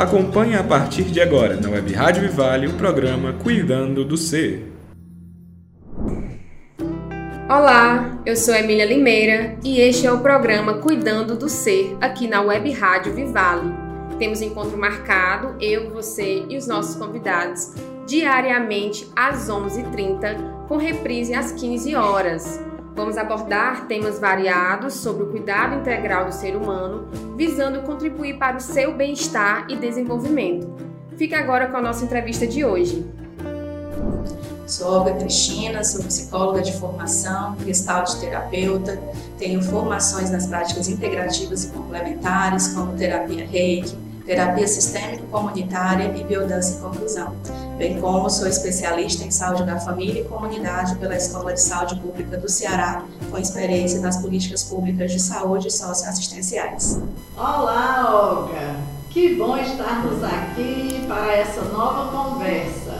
Acompanhe a partir de agora na Web Rádio Vivale o programa Cuidando do Ser. Olá, eu sou Emília Limeira e este é o programa Cuidando do Ser aqui na Web Rádio Vivale. Temos encontro marcado, eu, você e os nossos convidados, diariamente às 11h30, com reprise às 15 horas. Vamos abordar temas variados sobre o cuidado integral do ser humano, visando contribuir para o seu bem-estar e desenvolvimento. Fique agora com a nossa entrevista de hoje. Sou Olga Cristina, sou psicóloga de formação, gestalt terapeuta, tenho formações nas práticas integrativas e complementares, como terapia reiki, terapia sistêmica comunitária e biodança em conclusão, bem como sou especialista em saúde da família e comunidade pela Escola de Saúde Pública do Ceará, com experiência nas políticas públicas de saúde e socioassistenciais. Olá, Olga! Que bom estarmos aqui para essa nova conversa.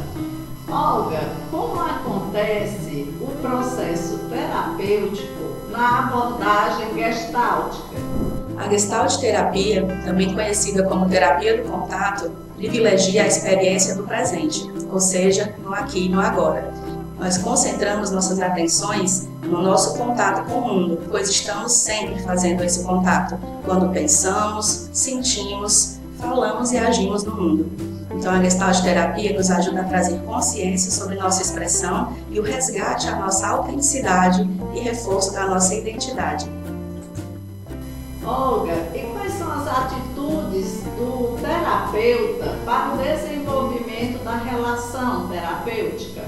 Olga, como acontece o processo terapêutico na abordagem gestáltica? A Gestalt terapia, também conhecida como terapia do contato, privilegia a experiência do presente, ou seja, no aqui e no agora. Nós concentramos nossas atenções no nosso contato com o mundo, pois estamos sempre fazendo esse contato quando pensamos, sentimos, falamos e agimos no mundo. Então, a Gestalt terapia nos ajuda a trazer consciência sobre nossa expressão e o resgate à nossa autenticidade e reforço da nossa identidade. Atitudes do terapeuta para o desenvolvimento da relação terapêutica?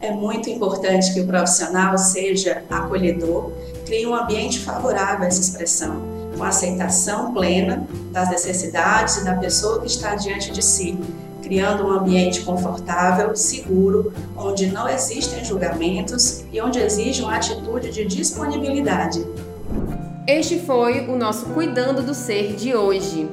É muito importante que o profissional seja acolhedor, crie um ambiente favorável a essa expressão, com aceitação plena das necessidades e da pessoa que está diante de si, criando um ambiente confortável, seguro, onde não existem julgamentos e onde exige uma atitude de disponibilidade. Este foi o nosso Cuidando do Ser de hoje.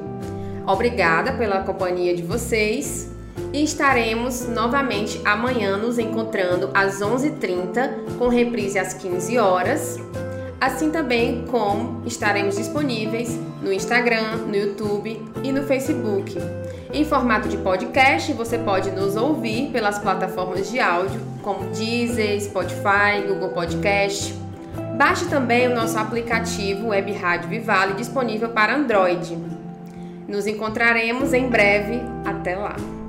Obrigada pela companhia de vocês e estaremos novamente amanhã nos encontrando às 11h30 com reprise às 15 horas. Assim também como estaremos disponíveis no Instagram, no YouTube e no Facebook. Em formato de podcast, você pode nos ouvir pelas plataformas de áudio como Deezer, Spotify, Google Podcast. Baixe também o nosso aplicativo Web Rádio Vivale disponível para Android. Nos encontraremos em breve. Até lá!